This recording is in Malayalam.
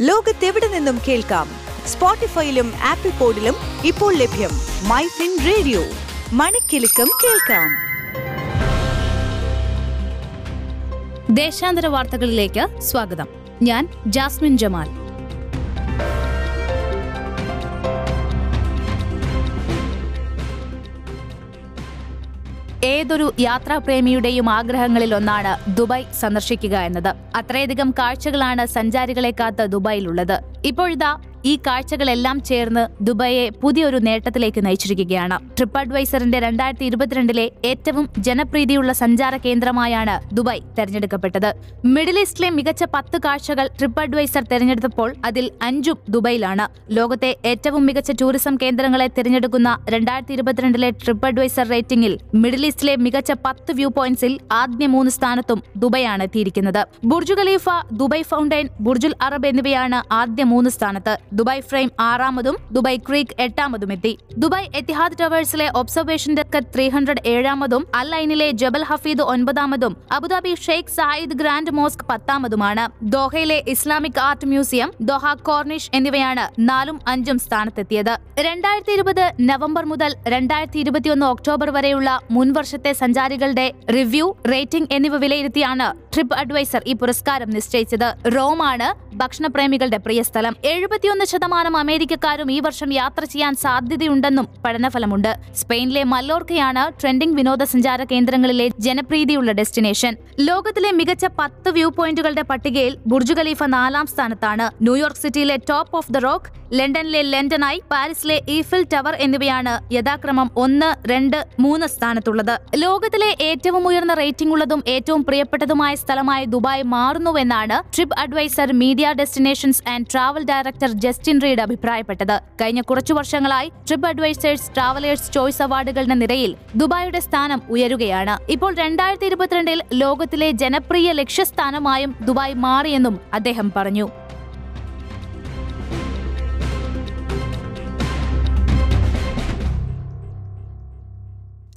ലോകത്തെവിടെ നിന്നും കേൾക്കാം? സ്പോട്ടിഫൈയിലും ആപ്പിൾ പോഡിലും ഇപ്പോൾ ലഭ്യം മൈ ഫിൻ റേഡിയോ. മണിക്കെലക്കം കേൾക്കാം. ദേശാന്തര വാർത്തകളിലേക്ക് സ്വാഗതം. ഞാൻ ജാസ്മിൻ ജമാൽ. ഏതൊരു യാത്രാപ്രേമിയുടെയും ആഗ്രഹങ്ങളിൽ ഒന്നാണ് ദുബായ് സന്ദർശിക്കുക എന്നത്. അത്രയധികം കാഴ്ചകളാണ് സഞ്ചാരികളെ കാത്ത് ദുബായിലുള്ളത്. ഇപ്പോഴിതാ ഈ കാഴ്ചകളെല്ലാം ചേർന്ന് ദുബായെ പുതിയൊരു നേട്ടത്തിലേക്ക് നയിച്ചിരിക്കുകയാണ്. ട്രിപ്പ് അഡ്വൈസറിന്റെ രണ്ടായിരത്തി ഇരുപത്തിരണ്ടിലെ ഏറ്റവും ജനപ്രീതിയുള്ള സഞ്ചാര കേന്ദ്രമായാണ് ദുബായ് തെരഞ്ഞെടുക്കപ്പെട്ടത്. മിഡിൽ ഈസ്റ്റിലെ മികച്ച പത്ത് കാഴ്ചകൾ ട്രിപ്പ് അഡ്വൈസർ തെരഞ്ഞെടുത്തപ്പോൾ അതിൽ അഞ്ചും ദുബൈയിലാണ്. ലോകത്തെ ഏറ്റവും മികച്ച ടൂറിസം കേന്ദ്രങ്ങളെ തിരഞ്ഞെടുക്കുന്ന രണ്ടായിരത്തി ഇരുപത്തിരണ്ടിലെ ട്രിപ്പ് അഡ്വൈസർ റേറ്റിംഗിൽ മിഡിൽ ഈസ്റ്റിലെ മികച്ച പത്ത് വ്യൂ പോയിന്റ്സിൽ ആദ്യ മൂന്ന് സ്ഥാനത്തും ദുബൈയാണ് എത്തിയിരിക്കുന്നത്. Burj Khalifa Dubai fountain Burj al Arab എന്നിവയാണ് ആദ്യ മൂന്ന് സ്ഥാനത്ത്. ദുബായ് ഫ്രെയിം ആറാമതും ദുബായ് ക്രീക്ക് എട്ടാമതും എത്തി. ദുബായ് എത്തിഹാദ് ടവേഴ്സിലെ ഒബ്സർവേഷൻ ഡെക്കർ ത്രീ ഹൺഡ്രഡ് ഏഴാമതും അൽ ലൈനിലെ Jebel Hafeet ഒൻപതാമതും Abu Dhabi Sheikh Zayed grand mosque പത്താമതുമാണ്. ദോഹയിലെ Islamic art museum Doha Corniche എന്നിവയാണ് നാലും അഞ്ചും സ്ഥാനത്തെത്തിയത്. രണ്ടായിരത്തി ഇരുപത് നവംബർ മുതൽ രണ്ടായിരത്തി ഇരുപത്തിയൊന്ന് ഒക്ടോബർ വരെയുള്ള മുൻവർഷത്തെ സഞ്ചാരികളുടെ റിവ്യൂ റേറ്റിംഗ് എന്നിവ വിലയിരുത്തിയാണ് ട്രിപ്പ് അഡ്വൈസർ ഈ പുരസ്കാരം നിശ്ചയിച്ചത്. റോമാണ് ഭക്ഷണപ്രേമികളുടെ പ്രിയ സ്ഥലം. എഴുപത്തിയൊന്ന് ശതമാനം അമേരിക്കക്കാരും ഈ വർഷം യാത്ര ചെയ്യാൻ സാധ്യതയുണ്ടെന്നും പഠനഫലമുണ്ട്. സ്പെയിനിലെ മല്ലോർക്കയാണ് ട്രെൻഡിംഗ് വിനോദസഞ്ചാര കേന്ദ്രങ്ങളിലെ ജനപ്രീതിയുള്ള ഡെസ്റ്റിനേഷൻ. ലോകത്തിലെ മികച്ച പത്ത് വ്യൂ പോയിന്റുകളുടെ പട്ടികയിൽ ബുർജ് ഖലീഫ നാലാം സ്ഥാനത്താണ്. ന്യൂയോർക്ക് സിറ്റിയിലെ ടോപ്പ് ഓഫ് ദ റോക്ക് ലണ്ടനിലെ ലണ്ടനായി പാരീസിലെ ഈഫിൽ ടവർ എന്നിവയാണ് യഥാക്രമം ഒന്ന് രണ്ട് മൂന്ന് സ്ഥാനത്തുള്ളത്. ലോകത്തിലെ ഏറ്റവും ഉയർന്ന റേറ്റിംഗ് ഉള്ളതും ഏറ്റവും പ്രിയപ്പെട്ടതുമായ സ്ഥലമായി Dubai മാറുന്നുവെന്നാണ് TripAdvisor media destinations and travel director Justin Reed അഭിപ്രായപ്പെട്ടത്. കഴിഞ്ഞ കുറച്ചു വർഷങ്ങളായി ട്രിപ്പ് അഡ്വൈസേഴ്സ് ട്രാവലേഴ്സ് ചോയ്സ് അവാർഡുകളുടെ നിരയിൽ ദുബായിയുടെ സ്ഥാനം ഉയരുകയാണ്. ഇപ്പോൾ രണ്ടായിരത്തി ഇരുപത്തിരണ്ടിൽ ലോകത്തിലെ ജനപ്രിയ ലക്ഷ്യസ്ഥാനമായും ദുബായ് മാറിയെന്നും അദ്ദേഹം പറഞ്ഞു.